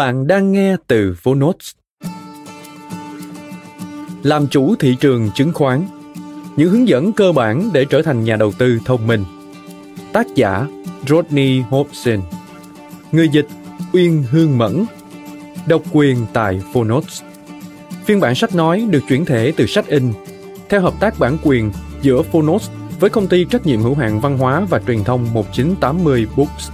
Bạn đang nghe từ Phonotes. Làm chủ thị trường chứng khoán, Những hướng dẫn cơ bản để trở thành nhà đầu tư thông minh Tác giả Rodney Hobson Người dịch Uyên Hương Mẫn Độc quyền tại Phonotes Phiên bản sách nói được chuyển thể từ sách in, theo hợp tác bản quyền giữa Phonotes với công ty trách nhiệm hữu hạn văn hóa và truyền thông 1980 Books.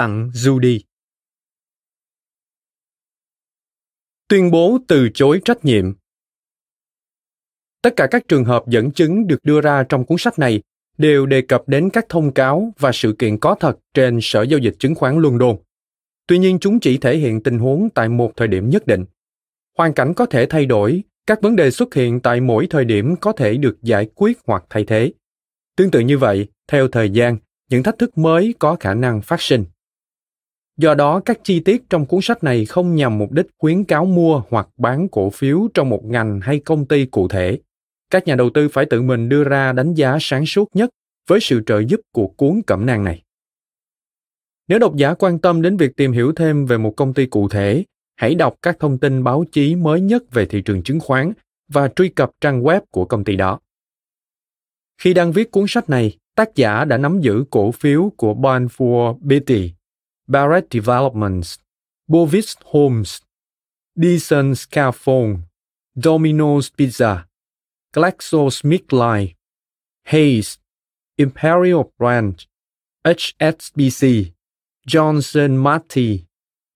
Tặng Judy. Tuyên bố từ chối trách nhiệm Tất cả các trường hợp dẫn chứng được đưa ra trong cuốn sách này đều đề cập đến các thông cáo và sự kiện có thật trên Sở Giao dịch Chứng khoán London. Tuy nhiên chúng chỉ thể hiện tình huống tại một thời điểm nhất định. Hoàn cảnh có thể thay đổi, các vấn đề xuất hiện tại mỗi thời điểm có thể được giải quyết hoặc thay thế. Tương tự như vậy, theo thời gian, những thách thức mới có khả năng phát sinh. Do đó, các chi tiết trong cuốn sách này không nhằm mục đích khuyến cáo mua hoặc bán cổ phiếu trong một ngành hay công ty cụ thể. Các nhà đầu tư phải tự mình đưa ra đánh giá sáng suốt nhất với sự trợ giúp của cuốn cẩm nang này. Nếu độc giả quan tâm đến việc tìm hiểu thêm về một công ty cụ thể, hãy đọc các thông tin báo chí mới nhất về thị trường chứng khoán và truy cập trang web của công ty đó. Khi đang viết cuốn sách này, tác giả đã nắm giữ cổ phiếu của Balfour Beatty Barrett Developments, Bovis Homes, Dyson Scaffold, Domino's Pizza, GlaxoSmithKline, Hayes, Imperial Branch, HSBC, Johnson Matthey,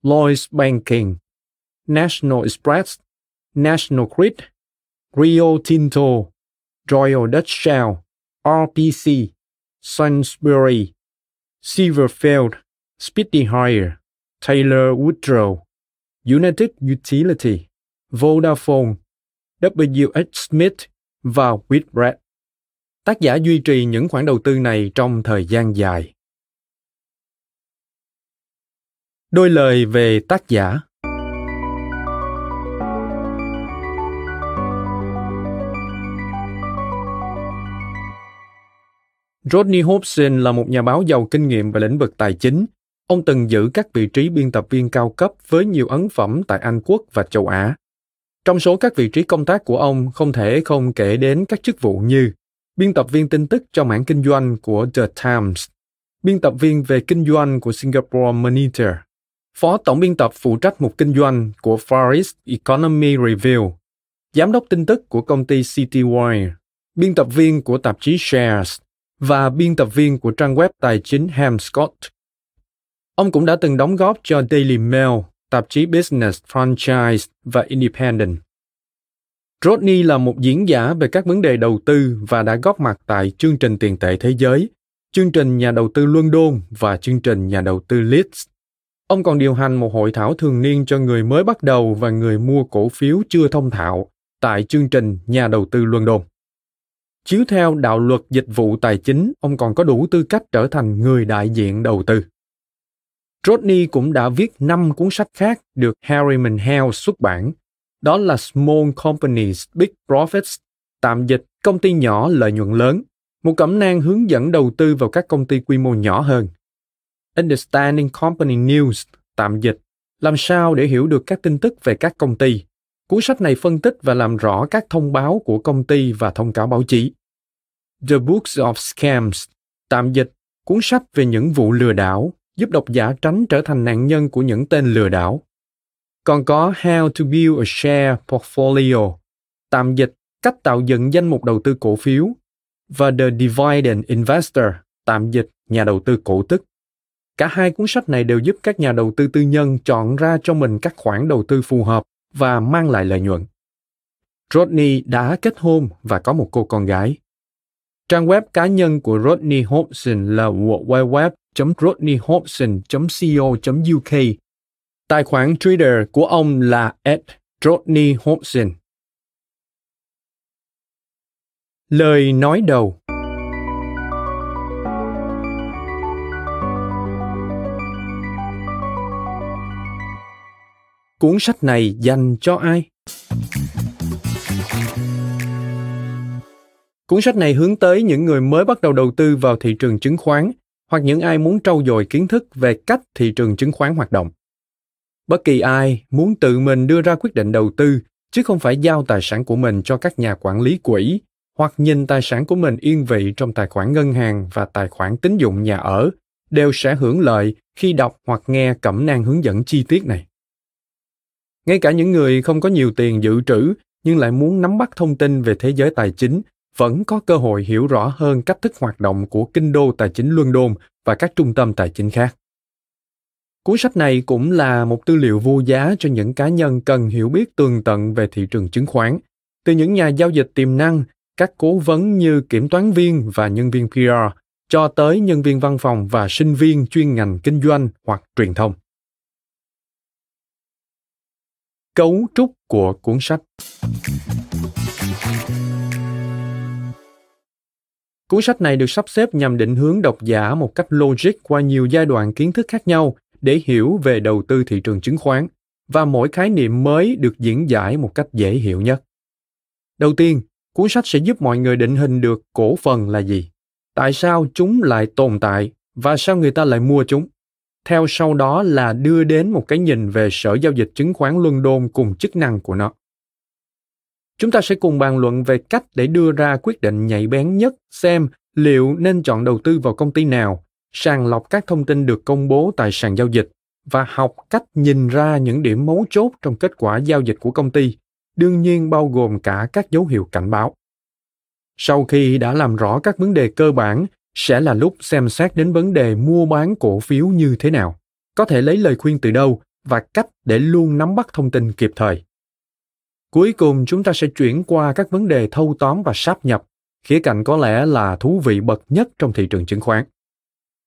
Lloyds Banking, National Express, National Grid, Rio Tinto, Royal Dutch Shell, RPC, Sainsbury, Silverfield, Speedy Hire, Taylor Woodrow, United Utility, Vodafone, WH Smith và Whitbread. Tác giả duy trì những khoản đầu tư này trong thời gian dài. Đôi lời về tác giả Rodney Hobson là một nhà báo giàu kinh nghiệm về lĩnh vực tài chính Ông từng giữ các vị trí biên tập viên cao cấp với nhiều ấn phẩm tại Anh Quốc và châu Á. Trong số các vị trí công tác của ông không thể không kể đến các chức vụ như biên tập viên tin tức cho mảng kinh doanh của The Times, biên tập viên về kinh doanh của Singapore Monitor, phó tổng biên tập phụ trách mục kinh doanh của Far East Economy Review, giám đốc tin tức của công ty Citywire, biên tập viên của tạp chí Shares và biên tập viên của trang web tài chính Hamscott. Ông cũng đã từng đóng góp cho Daily Mail, tạp chí Business, Franchise và Independent. Rodney là một diễn giả về các vấn đề đầu tư và đã góp mặt tại chương trình tiền tệ thế giới, chương trình nhà đầu tư London và chương trình nhà đầu tư Leeds. Ông còn điều hành một hội thảo thường niên cho người mới bắt đầu và người mua cổ phiếu chưa thông thạo tại chương trình Nhà đầu tư London. Chiếu theo đạo luật dịch vụ tài chính, ông còn có đủ tư cách trở thành người đại diện đầu tư. Rodney cũng đã viết 5 cuốn sách khác được Harriman Hale xuất bản. Đó là Small Companies Big Profits, tạm dịch công ty nhỏ lợi nhuận lớn, một cẩm nang hướng dẫn đầu tư vào các công ty quy mô nhỏ hơn. Understanding Company News, tạm dịch, làm sao để hiểu được các tin tức về các công ty. Cuốn sách này phân tích và làm rõ các thông báo của công ty và thông cáo báo chí. The Books of Scams, tạm dịch, cuốn sách về những vụ lừa đảo, giúp độc giả tránh trở thành nạn nhân của những tên lừa đảo. Còn có How to Build a Share Portfolio, tạm dịch cách tạo dựng danh mục đầu tư cổ phiếu và The Dividend Investor, tạm dịch nhà đầu tư cổ tức. Cả hai cuốn sách này đều giúp các nhà đầu tư tư nhân chọn ra cho mình các khoản đầu tư phù hợp và mang lại lợi nhuận. Rodney đã kết hôn và có một cô con gái. Trang web cá nhân của Rodney Hobson là www rodneyhobson.co.uk. Tài khoản Twitter của ông là at Hobson. Lời nói đầu Cuốn sách này dành cho ai? Cuốn sách này hướng tới những người mới bắt đầu đầu tư vào thị trường chứng khoán hoặc những ai muốn trau dồi kiến thức về cách thị trường chứng khoán hoạt động. Bất kỳ ai muốn tự mình đưa ra quyết định đầu tư, chứ không phải giao tài sản của mình cho các nhà quản lý quỹ, hoặc nhìn tài sản của mình yên vị trong tài khoản ngân hàng và tài khoản tín dụng nhà ở, đều sẽ hưởng lợi khi đọc hoặc nghe cẩm nang hướng dẫn chi tiết này. Ngay cả những người không có nhiều tiền dự trữ, nhưng lại muốn nắm bắt thông tin về thế giới tài chính vẫn có cơ hội hiểu rõ hơn cách thức hoạt động của kinh đô tài chính luân đôn và các trung tâm tài chính khác. Cuốn sách này cũng là một tư liệu vô giá cho những cá nhân cần hiểu biết tường tận về thị trường chứng khoán, từ những nhà giao dịch tiềm năng, các cố vấn như kiểm toán viên và nhân viên PR, cho tới nhân viên văn phòng và sinh viên chuyên ngành kinh doanh hoặc truyền thông. Cấu trúc của cuốn sách Cuốn sách này được sắp xếp nhằm định hướng độc giả một cách logic qua nhiều giai đoạn kiến thức khác nhau để hiểu về đầu tư thị trường chứng khoán và mỗi khái niệm mới được diễn giải một cách dễ hiểu nhất. Đầu tiên, cuốn sách sẽ giúp mọi người định hình được cổ phần là gì, tại sao chúng lại tồn tại và sao người ta lại mua chúng. Theo sau đó là đưa đến một cái nhìn về sở giao dịch chứng khoán London cùng chức năng của nó. Chúng ta sẽ cùng bàn luận về cách để đưa ra quyết định nhạy bén nhất xem liệu nên chọn đầu tư vào công ty nào, sàng lọc các thông tin được công bố tại sàn giao dịch và học cách nhìn ra những điểm mấu chốt trong kết quả giao dịch của công ty, đương nhiên bao gồm cả các dấu hiệu cảnh báo. Sau khi đã làm rõ các vấn đề cơ bản, sẽ là lúc xem xét đến vấn đề mua bán cổ phiếu như thế nào, có thể lấy lời khuyên từ đâu và cách để luôn nắm bắt thông tin kịp thời. Cuối cùng chúng ta sẽ chuyển qua các vấn đề thâu tóm và sáp nhập, khía cạnh có lẽ là thú vị bậc nhất trong thị trường chứng khoán.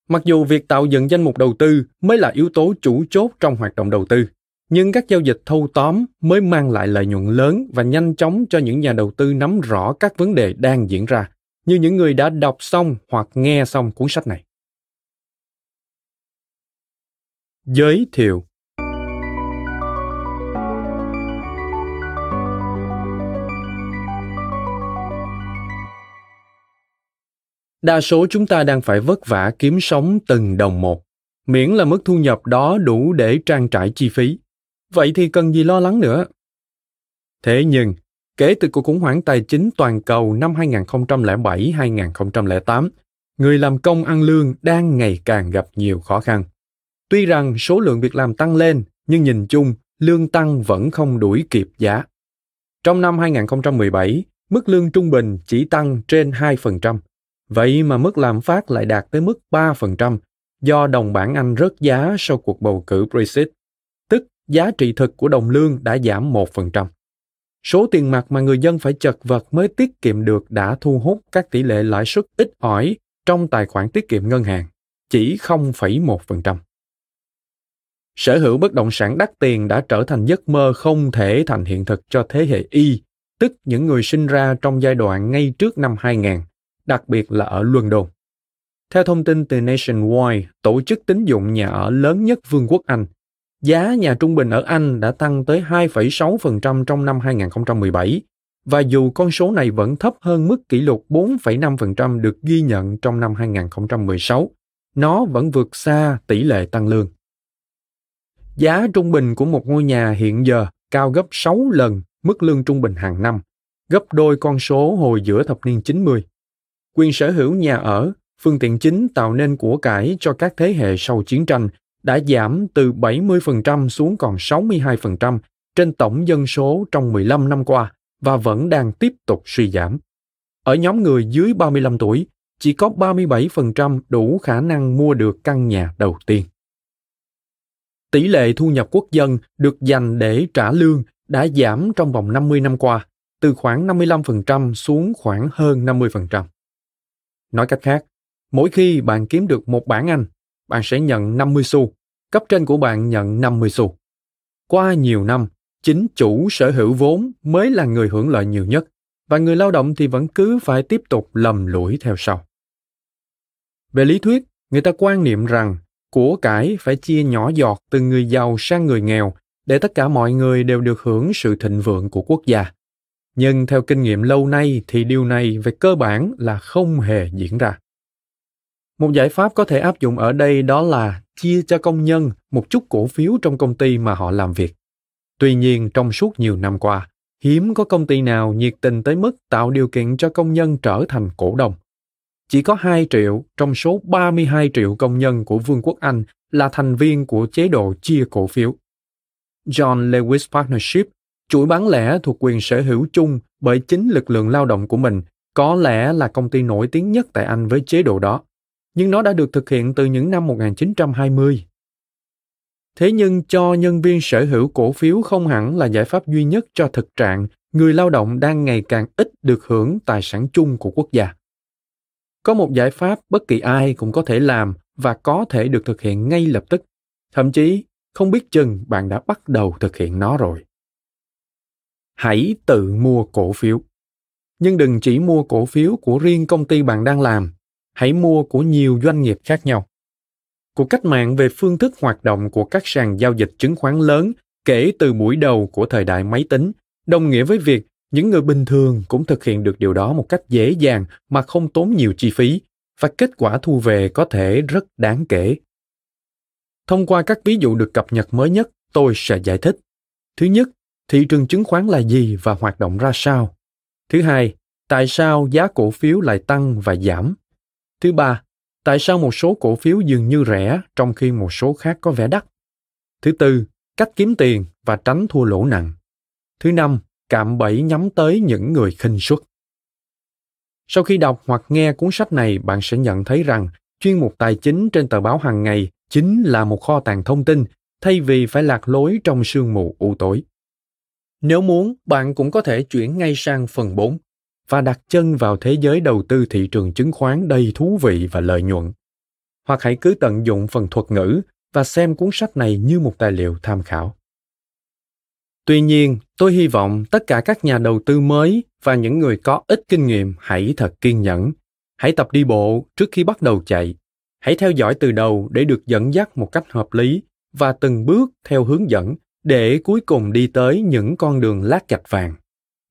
Mặc dù việc tạo dựng danh mục đầu tư mới là yếu tố chủ chốt trong hoạt động đầu tư, nhưng các giao dịch thâu tóm mới mang lại lợi nhuận lớn và nhanh chóng cho những nhà đầu tư nắm rõ các vấn đề đang diễn ra, như những người đã đọc xong hoặc nghe xong cuốn sách này. Giới thiệu Đa số chúng ta đang phải vất vả kiếm sống từng đồng một, miễn là mức thu nhập đó đủ để trang trải chi phí. Vậy thì cần gì lo lắng nữa? Thế nhưng, kể từ cuộc khủng hoảng tài chính toàn cầu năm 2007-2008, người làm công ăn lương đang ngày càng gặp nhiều khó khăn. Tuy rằng số lượng việc làm tăng lên, nhưng nhìn chung, lương tăng vẫn không đuổi kịp giá. Trong năm 2017, mức lương trung bình chỉ tăng trên 2%, Vậy mà mức lạm phát lại đạt tới mức 3% do đồng bảng Anh rớt giá sau cuộc bầu cử Brexit, tức giá trị thực của đồng lương đã giảm 1%. Số tiền mặt mà người dân phải chật vật mới tiết kiệm được đã thu hút các tỷ lệ lãi suất ít ỏi trong tài khoản tiết kiệm ngân hàng, chỉ 0,1%. Sở hữu bất động sản đắt tiền đã trở thành giấc mơ không thể thành hiện thực cho thế hệ Y tức những người sinh ra trong giai đoạn ngay trước năm 2000, đặc biệt là ở London. Theo thông tin từ Nationwide, tổ chức tín dụng nhà ở lớn nhất Vương quốc Anh, giá nhà trung bình ở Anh đã tăng tới 2,6% trong năm 2017, và dù con số này vẫn thấp hơn mức kỷ lục 4,5% được ghi nhận trong năm 2016, nó vẫn vượt xa tỷ lệ tăng lương. Giá trung bình của một ngôi nhà hiện giờ cao gấp 6 lần mức lương trung bình hàng năm, gấp đôi con số hồi giữa thập niên 90. Quyền sở hữu nhà ở, phương tiện chính tạo nên của cải cho các thế hệ sau chiến tranh đã giảm từ 70% xuống còn 62% trên tổng dân số trong 15 năm qua và vẫn đang tiếp tục suy giảm. Ở nhóm người dưới 35 tuổi, chỉ có 37% đủ khả năng mua được căn nhà đầu tiên. Tỷ lệ thu nhập quốc dân được dành để trả lương đã giảm trong vòng 50 năm qua, từ khoảng 55% xuống khoảng hơn 50%. Nói cách khác, mỗi khi bạn kiếm được một bảng Anh, bạn sẽ nhận 50 xu, cấp trên của bạn nhận 50 xu. Qua nhiều năm, chính chủ sở hữu vốn mới là người hưởng lợi nhiều nhất và người lao động thì vẫn cứ phải tiếp tục lầm lũi theo sau. Về lý thuyết, người ta quan niệm rằng của cải phải chia nhỏ giọt từ người giàu sang người nghèo để tất cả mọi người đều được hưởng sự thịnh vượng của quốc gia. Nhưng theo kinh nghiệm lâu nay thì điều này về cơ bản là không hề diễn ra. Một giải pháp có thể áp dụng ở đây đó là chia cho công nhân một chút cổ phiếu trong công ty mà họ làm việc. Tuy nhiên, trong suốt nhiều năm qua, hiếm có công ty nào nhiệt tình tới mức tạo điều kiện cho công nhân trở thành cổ đông. Chỉ có 2 triệu trong số 32 triệu công nhân của Vương quốc Anh là thành viên của chế độ chia cổ phiếu. John Lewis Partnership, chuỗi bán lẻ thuộc quyền sở hữu chung bởi chính lực lượng lao động của mình, có lẽ là công ty nổi tiếng nhất tại Anh với chế độ đó. Nhưng nó đã được thực hiện từ những năm 1920. Thế nhưng cho nhân viên sở hữu cổ phiếu không hẳn là giải pháp duy nhất cho thực trạng người lao động đang ngày càng ít được hưởng tài sản chung của quốc gia. Có một giải pháp bất kỳ ai cũng có thể làm và có thể được thực hiện ngay lập tức. Thậm chí, không biết chừng bạn đã bắt đầu thực hiện nó rồi. Hãy tự mua cổ phiếu. Nhưng đừng chỉ mua cổ phiếu của riêng công ty bạn đang làm, hãy mua của nhiều doanh nghiệp khác nhau. Cuộc cách mạng về phương thức hoạt động của các sàn giao dịch chứng khoán lớn kể từ buổi đầu của thời đại máy tính đồng nghĩa với việc những người bình thường cũng thực hiện được điều đó một cách dễ dàng mà không tốn nhiều chi phí và kết quả thu về có thể rất đáng kể. Thông qua các ví dụ được cập nhật mới nhất tôi sẽ giải thích. Thứ nhất thị trường chứng khoán là gì và hoạt động ra sao thứ hai tại sao giá cổ phiếu lại tăng và giảm thứ ba tại sao một số cổ phiếu dường như rẻ trong khi một số khác có vẻ đắt. Thứ tư, cách kiếm tiền và tránh thua lỗ nặng. Thứ năm, cạm bẫy nhắm tới những người khinh suất. Sau khi đọc hoặc nghe cuốn sách này, bạn sẽ nhận thấy rằng chuyên mục tài chính trên tờ báo hàng ngày chính là một kho tàng thông tin thay vì phải lạc lối trong sương mù u tối. Nếu muốn, bạn cũng có thể chuyển ngay sang phần 4 và đặt chân vào thế giới đầu tư thị trường chứng khoán đầy thú vị và lợi nhuận. Hoặc hãy cứ tận dụng phần thuật ngữ và xem cuốn sách này như một tài liệu tham khảo. Tuy nhiên, tôi hy vọng tất cả các nhà đầu tư mới và những người có ít kinh nghiệm hãy thật kiên nhẫn. Hãy tập đi bộ trước khi bắt đầu chạy. Hãy theo dõi từ đầu để được dẫn dắt một cách hợp lý và từng bước theo hướng dẫn để cuối cùng đi tới những con đường lát gạch vàng.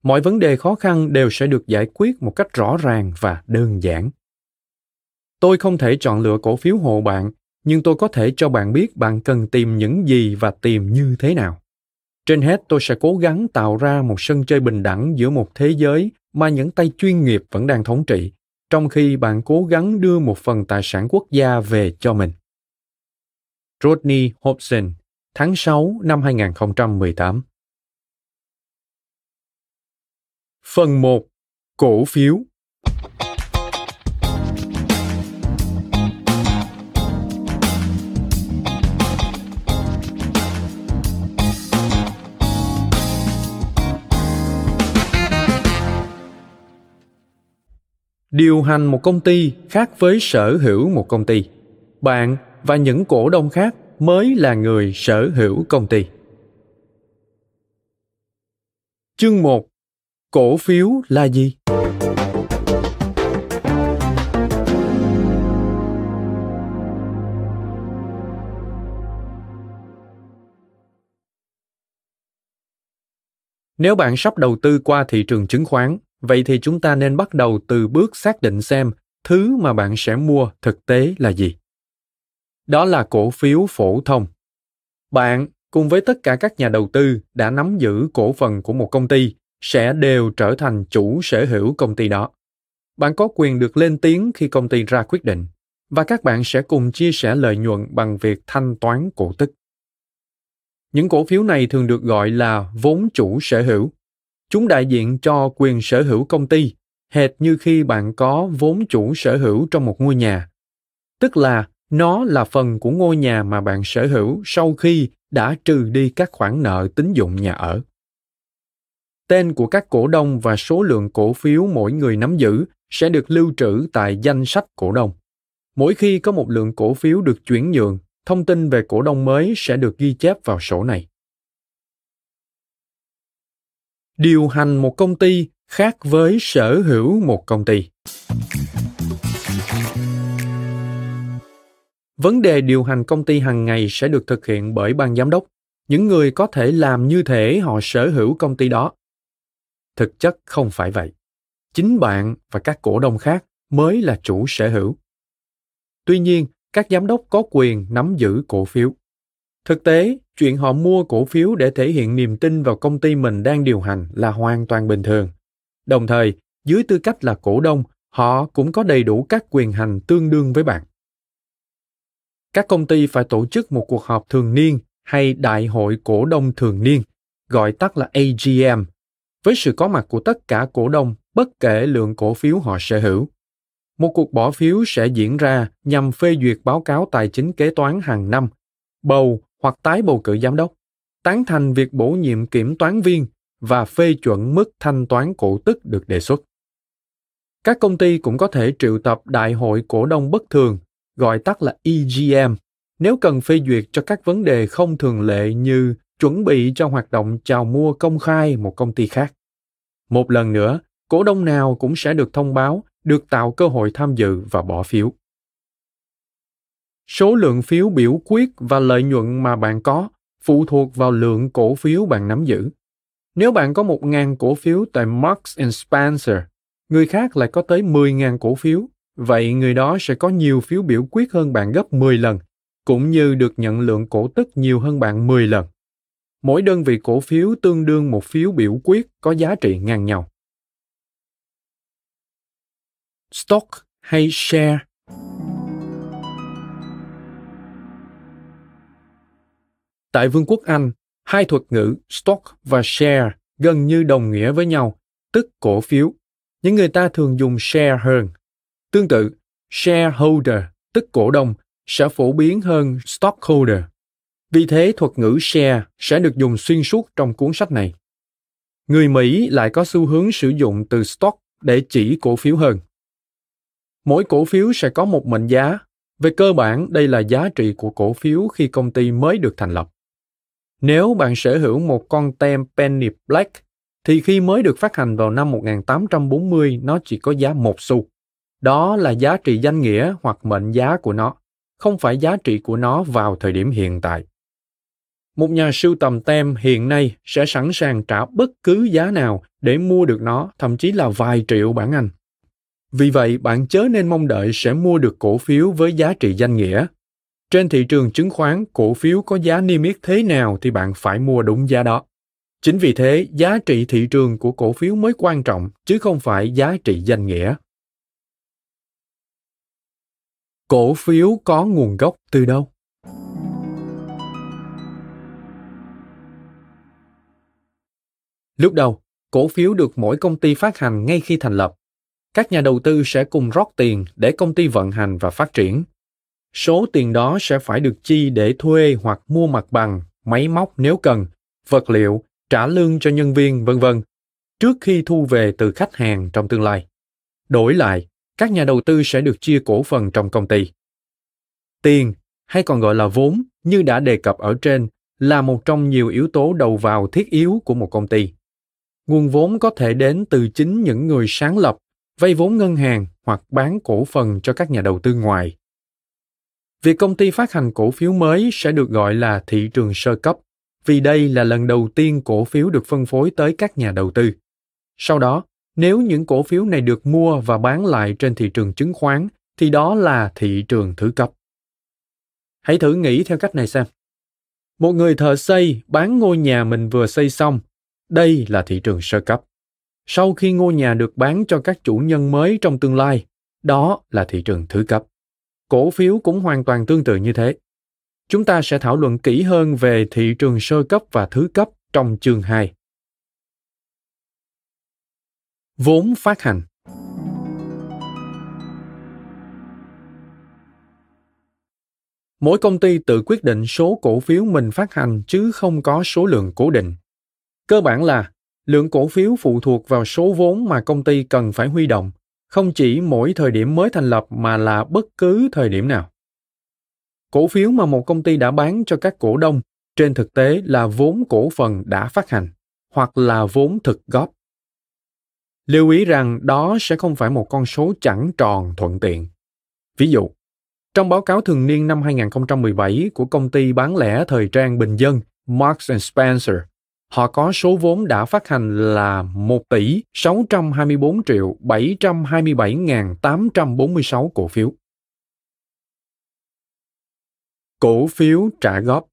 Mọi vấn đề khó khăn đều sẽ được giải quyết một cách rõ ràng và đơn giản. Tôi không thể chọn lựa cổ phiếu hộ bạn nhưng tôi có thể cho bạn biết bạn cần tìm những gì và tìm như thế nào. Trên hết tôi sẽ cố gắng tạo ra một sân chơi bình đẳng giữa một thế giới mà những tay chuyên nghiệp vẫn đang thống trị trong khi bạn cố gắng đưa một phần tài sản quốc gia về cho mình. Rodney Hobson, tháng 6 năm 2018 Phần 1. Cổ phiếu điều hành một công ty khác với sở hữu một công ty bạn và những cổ đông khác mới là người sở hữu công ty. Chương 1 cổ phiếu là gì nếu bạn sắp đầu tư qua thị trường chứng khoán, vậy thì chúng ta nên bắt đầu từ bước xác định xem thứ mà bạn sẽ mua thực tế là gì đó là cổ phiếu phổ thông. Bạn cùng với tất cả các nhà đầu tư đã nắm giữ cổ phần của một công ty sẽ đều trở thành chủ sở hữu công ty đó. Bạn có quyền được lên tiếng khi công ty ra quyết định, và các bạn sẽ cùng chia sẻ lợi nhuận bằng việc thanh toán cổ tức. Những cổ phiếu này thường được gọi là vốn chủ sở hữu. Chúng đại diện cho quyền sở hữu công ty, hệt như khi bạn có vốn chủ sở hữu trong một ngôi nhà, tức là nó là phần của ngôi nhà mà bạn sở hữu sau khi đã trừ đi các khoản nợ tín dụng nhà ở. Tên của các cổ đông và số lượng cổ phiếu mỗi người nắm giữ sẽ được lưu trữ tại danh sách cổ đông. Mỗi khi có một lượng cổ phiếu được chuyển nhượng, thông tin về cổ đông mới sẽ được ghi chép vào sổ này. Điều hành một công ty khác với sở hữu một công ty. Vấn đề điều hành công ty hàng ngày sẽ được thực hiện bởi ban giám đốc. Những người có thể làm như thể họ sở hữu công ty đó. Thực chất không phải vậy. Chính bạn và các cổ đông khác mới là chủ sở hữu. Tuy nhiên, các giám đốc có quyền nắm giữ cổ phiếu. Thực tế, chuyện họ mua cổ phiếu để thể hiện niềm tin vào công ty mình đang điều hành là hoàn toàn bình thường. Đồng thời, dưới tư cách là cổ đông, họ cũng có đầy đủ các quyền hành tương đương với bạn các công ty phải tổ chức một cuộc họp thường niên hay đại hội cổ đông thường niên, gọi tắt là agm với sự có mặt của tất cả cổ đông, bất kể lượng cổ phiếu họ sở hữu. Một cuộc bỏ phiếu sẽ diễn ra nhằm phê duyệt báo cáo tài chính kế toán hàng năm, bầu hoặc tái bầu cử giám đốc, tán thành việc bổ nhiệm kiểm toán viên và phê chuẩn mức thanh toán cổ tức được đề xuất. Các công ty cũng có thể triệu tập đại hội cổ đông bất thường gọi tắt là egm nếu cần phê duyệt cho các vấn đề không thường lệ như chuẩn bị cho hoạt động chào mua công khai một công ty khác. Một lần nữa cổ đông nào cũng sẽ được thông báo được tạo cơ hội tham dự và bỏ phiếu. Số lượng phiếu biểu quyết và lợi nhuận mà bạn có phụ thuộc vào lượng cổ phiếu bạn nắm giữ. Nếu bạn có 1.000 cổ phiếu tại Marks and Spencer, người khác lại có tới 10.000 cổ phiếu, vậy người đó sẽ có nhiều phiếu biểu quyết hơn bạn gấp 10 lần, cũng như được nhận lượng cổ tức nhiều hơn bạn 10 lần. Mỗi đơn vị cổ phiếu tương đương một phiếu biểu quyết có giá trị ngang nhau. Stock hay share Tại Vương quốc Anh, hai thuật ngữ stock và share gần như đồng nghĩa với nhau, tức cổ phiếu. Những người ta thường dùng share hơn. Tương tự, shareholder, tức cổ đông, sẽ phổ biến hơn stockholder. Vì thế thuật ngữ share sẽ được dùng xuyên suốt trong cuốn sách này. Người Mỹ lại có xu hướng sử dụng từ stock để chỉ cổ phiếu hơn. Mỗi cổ phiếu sẽ có một mệnh giá. Về cơ bản, đây là giá trị của cổ phiếu khi công ty mới được thành lập. Nếu bạn sở hữu một con tem Penny Black, thì khi mới được phát hành vào năm 1840 nó chỉ có giá một xu. Đó là giá trị danh nghĩa hoặc mệnh giá của nó, không phải giá trị của nó vào thời điểm hiện tại. Một nhà sưu tầm tem hiện nay sẽ sẵn sàng trả bất cứ giá nào để mua được nó, thậm chí là vài triệu bản Anh. Vì vậy, bạn chớ nên mong đợi sẽ mua được cổ phiếu với giá trị danh nghĩa. Trên thị trường chứng khoán, cổ phiếu có giá niêm yết thế nào thì bạn phải mua đúng giá đó. Chính vì thế, giá trị thị trường của cổ phiếu mới quan trọng, chứ không phải giá trị danh nghĩa. Cổ phiếu có nguồn gốc từ đâu? Lúc đầu, cổ phiếu được mỗi công ty phát hành ngay khi thành lập. Các nhà đầu tư sẽ cùng rót tiền để công ty vận hành và phát triển số tiền đó sẽ phải được chi để thuê hoặc mua mặt bằng, máy móc nếu cần, vật liệu, trả lương cho nhân viên, vân vân, trước khi thu về từ khách hàng trong tương lai. Đổi lại, các nhà đầu tư sẽ được chia cổ phần trong công ty. Tiền, hay còn gọi là vốn, như đã đề cập ở trên, là một trong nhiều yếu tố đầu vào thiết yếu của một công ty. nguồn vốn có thể đến từ chính những người sáng lập vay vốn ngân hàng hoặc bán cổ phần cho các nhà đầu tư ngoài việc công ty phát hành cổ phiếu mới sẽ được gọi là thị trường sơ cấp vì đây là lần đầu tiên cổ phiếu được phân phối tới các nhà đầu tư sau đó nếu những cổ phiếu này được mua và bán lại trên thị trường chứng khoán, thì đó là thị trường thứ cấp. Hãy thử nghĩ theo cách này xem. Một người thợ xây bán ngôi nhà mình vừa xây xong, đây là thị trường sơ cấp. Sau khi ngôi nhà được bán cho các chủ nhân mới trong tương lai, đó là thị trường thứ cấp. Cổ phiếu cũng hoàn toàn tương tự như thế. Chúng ta sẽ thảo luận kỹ hơn về thị trường sơ cấp và thứ cấp trong chương 2. Vốn phát hành Mỗi công ty tự quyết định số cổ phiếu mình phát hành chứ không có số lượng cố định. Cơ bản là lượng cổ phiếu phụ thuộc vào số vốn mà công ty cần phải huy động, không chỉ mỗi thời điểm mới thành lập mà là bất cứ thời điểm nào. Cổ phiếu mà một công ty đã bán cho các cổ đông trên thực tế là vốn cổ phần đã phát hành hoặc là vốn thực góp. Lưu ý rằng đó sẽ không phải một con số chẳng tròn thuận tiện. Ví dụ, trong báo cáo thường niên năm 2017 của công ty bán lẻ thời trang bình dân Marks Spencer, họ có số vốn đã phát hành là 1 tỷ 624 triệu 727.846 cổ phiếu. Cổ phiếu trả góp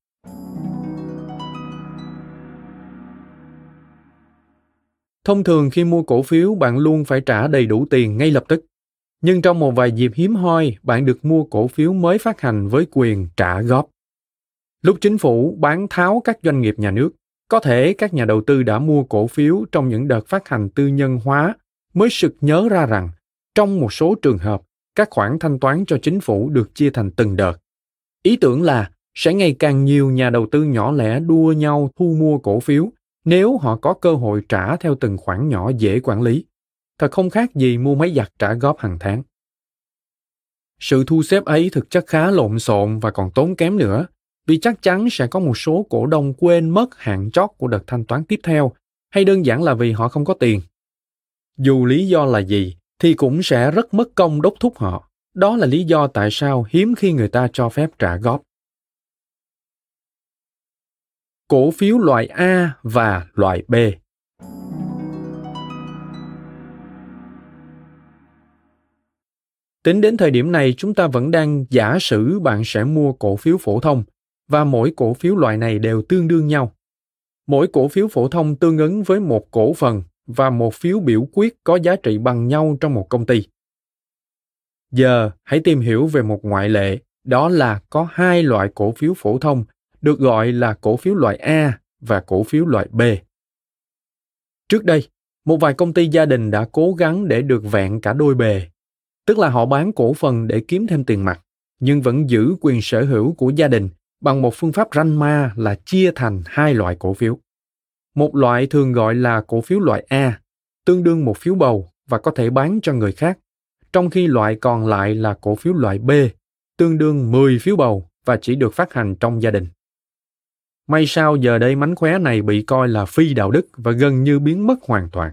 Thông thường khi mua cổ phiếu bạn luôn phải trả đầy đủ tiền ngay lập tức. Nhưng trong một vài dịp hiếm hoi, bạn được mua cổ phiếu mới phát hành với quyền trả góp. Lúc chính phủ bán tháo các doanh nghiệp nhà nước, có thể các nhà đầu tư đã mua cổ phiếu trong những đợt phát hành tư nhân hóa mới sực nhớ ra rằng trong một số trường hợp, các khoản thanh toán cho chính phủ được chia thành từng đợt. Ý tưởng là sẽ ngày càng nhiều nhà đầu tư nhỏ lẻ đua nhau thu mua cổ phiếu nếu họ có cơ hội trả theo từng khoản nhỏ dễ quản lý. Thật không khác gì mua máy giặt trả góp hàng tháng. Sự thu xếp ấy thực chất khá lộn xộn và còn tốn kém nữa, vì chắc chắn sẽ có một số cổ đông quên mất hạn chót của đợt thanh toán tiếp theo, hay đơn giản là vì họ không có tiền. Dù lý do là gì, thì cũng sẽ rất mất công đốc thúc họ. Đó là lý do tại sao hiếm khi người ta cho phép trả góp. Cổ phiếu loại A và loại B. Tính đến thời điểm này, chúng ta vẫn đang giả sử bạn sẽ mua cổ phiếu phổ thông và mỗi cổ phiếu loại này đều tương đương nhau. Mỗi cổ phiếu phổ thông tương ứng với một cổ phần và một phiếu biểu quyết có giá trị bằng nhau trong một công ty. Giờ hãy tìm hiểu về một ngoại lệ, đó là có hai loại cổ phiếu phổ thông được gọi là cổ phiếu loại A và cổ phiếu loại B. Trước đây, một vài công ty gia đình đã cố gắng để được vẹn cả đôi bề, tức là họ bán cổ phần để kiếm thêm tiền mặt, nhưng vẫn giữ quyền sở hữu của gia đình bằng một phương pháp ranh ma là chia thành hai loại cổ phiếu. Một loại thường gọi là cổ phiếu loại A, tương đương một phiếu bầu và có thể bán cho người khác trong khi loại còn lại là cổ phiếu loại B, tương đương 10 phiếu bầu và chỉ được phát hành trong gia đình. May sao giờ đây mánh khóe này bị coi là phi đạo đức và gần như biến mất hoàn toàn.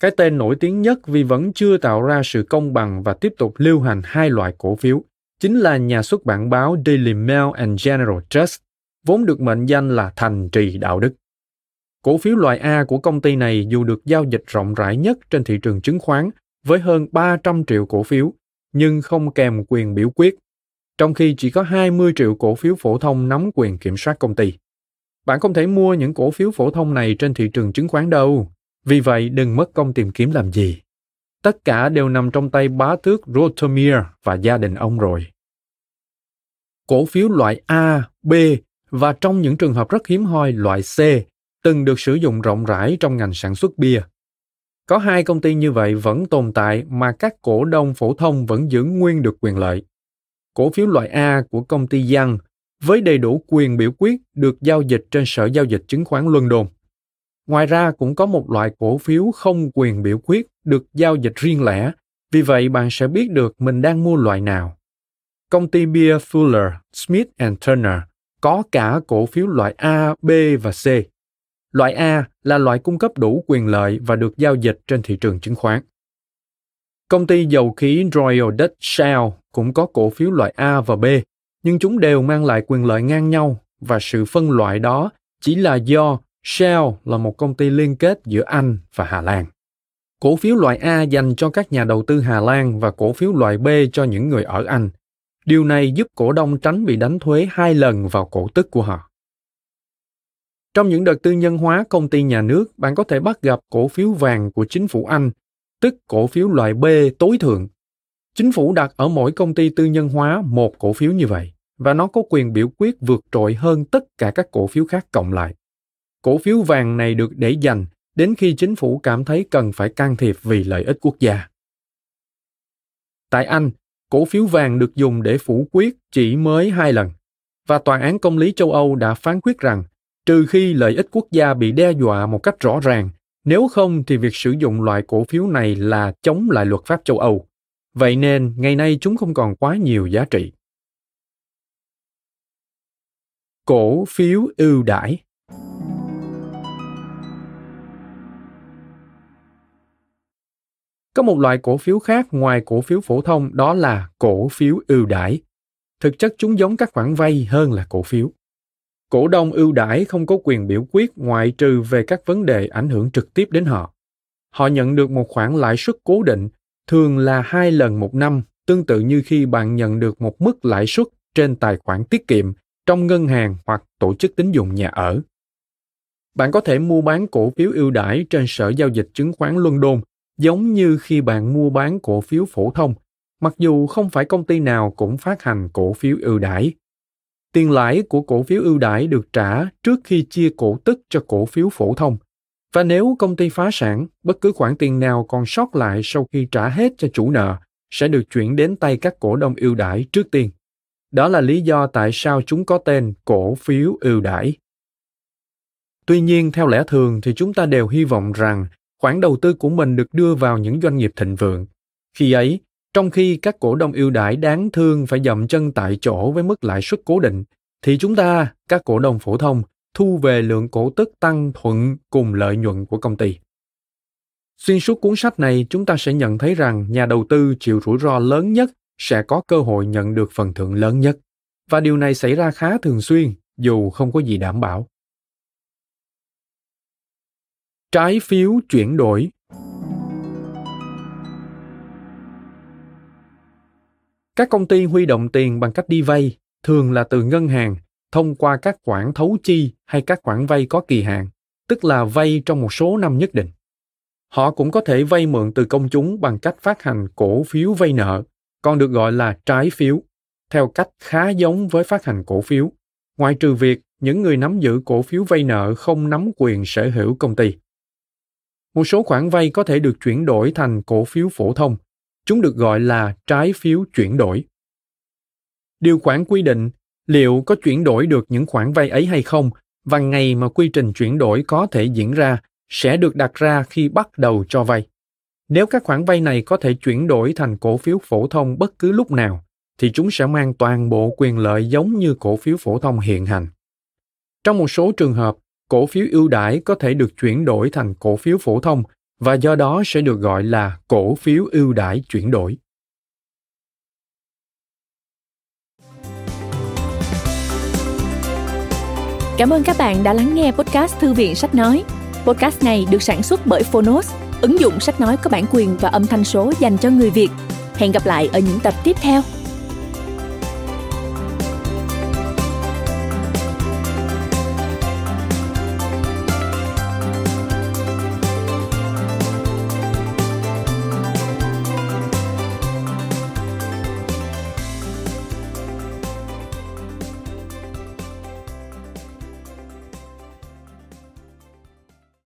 Cái tên nổi tiếng nhất vì vẫn chưa tạo ra sự công bằng và tiếp tục lưu hành hai loại cổ phiếu chính là nhà xuất bản báo Daily Mail and General Trust, vốn được mệnh danh là thành trì đạo đức. Cổ phiếu loại A của công ty này dù được giao dịch rộng rãi nhất trên thị trường chứng khoán với hơn 300 triệu cổ phiếu, nhưng không kèm quyền biểu quyết, trong khi chỉ có 20 triệu cổ phiếu phổ thông nắm quyền kiểm soát công ty. Bạn không thể mua những cổ phiếu phổ thông này trên thị trường chứng khoán đâu, vì vậy đừng mất công tìm kiếm làm gì. Tất cả đều nằm trong tay bá tước Rotomir và gia đình ông rồi. Cổ phiếu loại A, B và trong những trường hợp rất hiếm hoi loại C từng được sử dụng rộng rãi trong ngành sản xuất bia. Có hai công ty như vậy vẫn tồn tại mà các cổ đông phổ thông vẫn giữ nguyên được quyền lợi. Cổ phiếu loại A của công ty Young với đầy đủ quyền biểu quyết được giao dịch trên Sở Giao dịch Chứng khoán London. Ngoài ra cũng có một loại cổ phiếu không quyền biểu quyết được giao dịch riêng lẻ, vì vậy bạn sẽ biết được mình đang mua loại nào. Công ty bia Fuller, Smith and Turner có cả cổ phiếu loại A, B và C. Loại A là loại cung cấp đủ quyền lợi và được giao dịch trên thị trường chứng khoán. Công ty dầu khí Royal Dutch Shell cũng có cổ phiếu loại A và B, nhưng chúng đều mang lại quyền lợi ngang nhau và sự phân loại đó chỉ là do Shell là một công ty liên kết giữa Anh và Hà Lan. Cổ phiếu loại A dành cho các nhà đầu tư Hà Lan và cổ phiếu loại B cho những người ở Anh. Điều này giúp cổ đông tránh bị đánh thuế hai lần vào cổ tức của họ. Trong những đợt tư nhân hóa công ty nhà nước, bạn có thể bắt gặp cổ phiếu vàng của chính phủ Anh, tức cổ phiếu loại B tối thượng. Chính phủ đặt ở mỗi công ty tư nhân hóa một cổ phiếu như vậy, và nó có quyền biểu quyết vượt trội hơn tất cả các cổ phiếu khác cộng lại. Cổ phiếu vàng này được để dành đến khi chính phủ cảm thấy cần phải can thiệp vì lợi ích quốc gia. Tại Anh, cổ phiếu vàng được dùng để phủ quyết chỉ mới hai lần, và Tòa án Công lý châu Âu đã phán quyết rằng trừ khi lợi ích quốc gia bị đe dọa một cách rõ ràng, nếu không thì việc sử dụng loại cổ phiếu này là chống lại luật pháp châu Âu. Vậy nên, ngày nay chúng không còn quá nhiều giá trị. Cổ phiếu ưu đãi Có một loại cổ phiếu khác ngoài cổ phiếu phổ thông, đó là cổ phiếu ưu đãi. Thực chất chúng giống các khoản vay hơn là cổ phiếu. Cổ đông ưu đãi không có quyền biểu quyết ngoại trừ về các vấn đề ảnh hưởng trực tiếp đến họ. Họ nhận được một khoản lãi suất cố định, thường là hai lần một năm, tương tự như khi bạn nhận được một mức lãi suất trên tài khoản tiết kiệm trong ngân hàng hoặc tổ chức tín dụng nhà ở. Bạn có thể mua bán cổ phiếu ưu đãi trên sở giao dịch chứng khoán London giống như khi bạn mua bán cổ phiếu phổ thông, mặc dù không phải công ty nào cũng phát hành cổ phiếu ưu đãi. Tiền lãi của cổ phiếu ưu đãi được trả trước khi chia cổ tức cho cổ phiếu phổ thông. Và nếu công ty phá sản, bất cứ khoản tiền nào còn sót lại sau khi trả hết cho chủ nợ sẽ được chuyển đến tay các cổ đông ưu đãi trước tiên. Đó là lý do tại sao chúng có tên cổ phiếu ưu đãi. Tuy nhiên, theo lẽ thường thì chúng ta đều hy vọng rằng khoản đầu tư của mình được đưa vào những doanh nghiệp thịnh vượng. Khi ấy, trong khi các cổ đông ưu đãi đáng thương phải dậm chân tại chỗ với mức lãi suất cố định, thì chúng ta, các cổ đông phổ thông, thu về lượng cổ tức tăng thuận cùng lợi nhuận của công ty. Xuyên suốt cuốn sách này, chúng ta sẽ nhận thấy rằng nhà đầu tư chịu rủi ro lớn nhất sẽ có cơ hội nhận được phần thưởng lớn nhất. Và điều này xảy ra khá thường xuyên, dù không có gì đảm bảo. Trái phiếu chuyển đổi Các công ty huy động tiền bằng cách đi vay, thường là từ ngân hàng, thông qua các khoản thấu chi hay các khoản vay có kỳ hạn, tức là vay trong một số năm nhất định. Họ cũng có thể vay mượn từ công chúng bằng cách phát hành cổ phiếu vay nợ, còn được gọi là trái phiếu, theo cách khá giống với phát hành cổ phiếu, ngoại trừ việc những người nắm giữ cổ phiếu vay nợ không nắm quyền sở hữu công ty. Một số khoản vay có thể được chuyển đổi thành cổ phiếu phổ thông, Chúng được gọi là trái phiếu chuyển đổi. Điều khoản quy định liệu có chuyển đổi được những khoản vay ấy hay không và ngày mà quy trình chuyển đổi có thể diễn ra sẽ được đặt ra khi bắt đầu cho vay. Nếu các khoản vay này có thể chuyển đổi thành cổ phiếu phổ thông bất cứ lúc nào, thì chúng sẽ mang toàn bộ quyền lợi giống như cổ phiếu phổ thông hiện hành. Trong một số trường hợp, cổ phiếu ưu đãi có thể được chuyển đổi thành cổ phiếu phổ thông và do đó sẽ được gọi là cổ phiếu ưu đãi chuyển đổi. Cảm ơn các bạn đã lắng nghe podcast Thư viện Sách Nói. Podcast này được sản xuất bởi Phonos, ứng dụng sách nói có bản quyền và âm thanh số dành cho người Việt. Hẹn gặp lại ở những tập tiếp theo.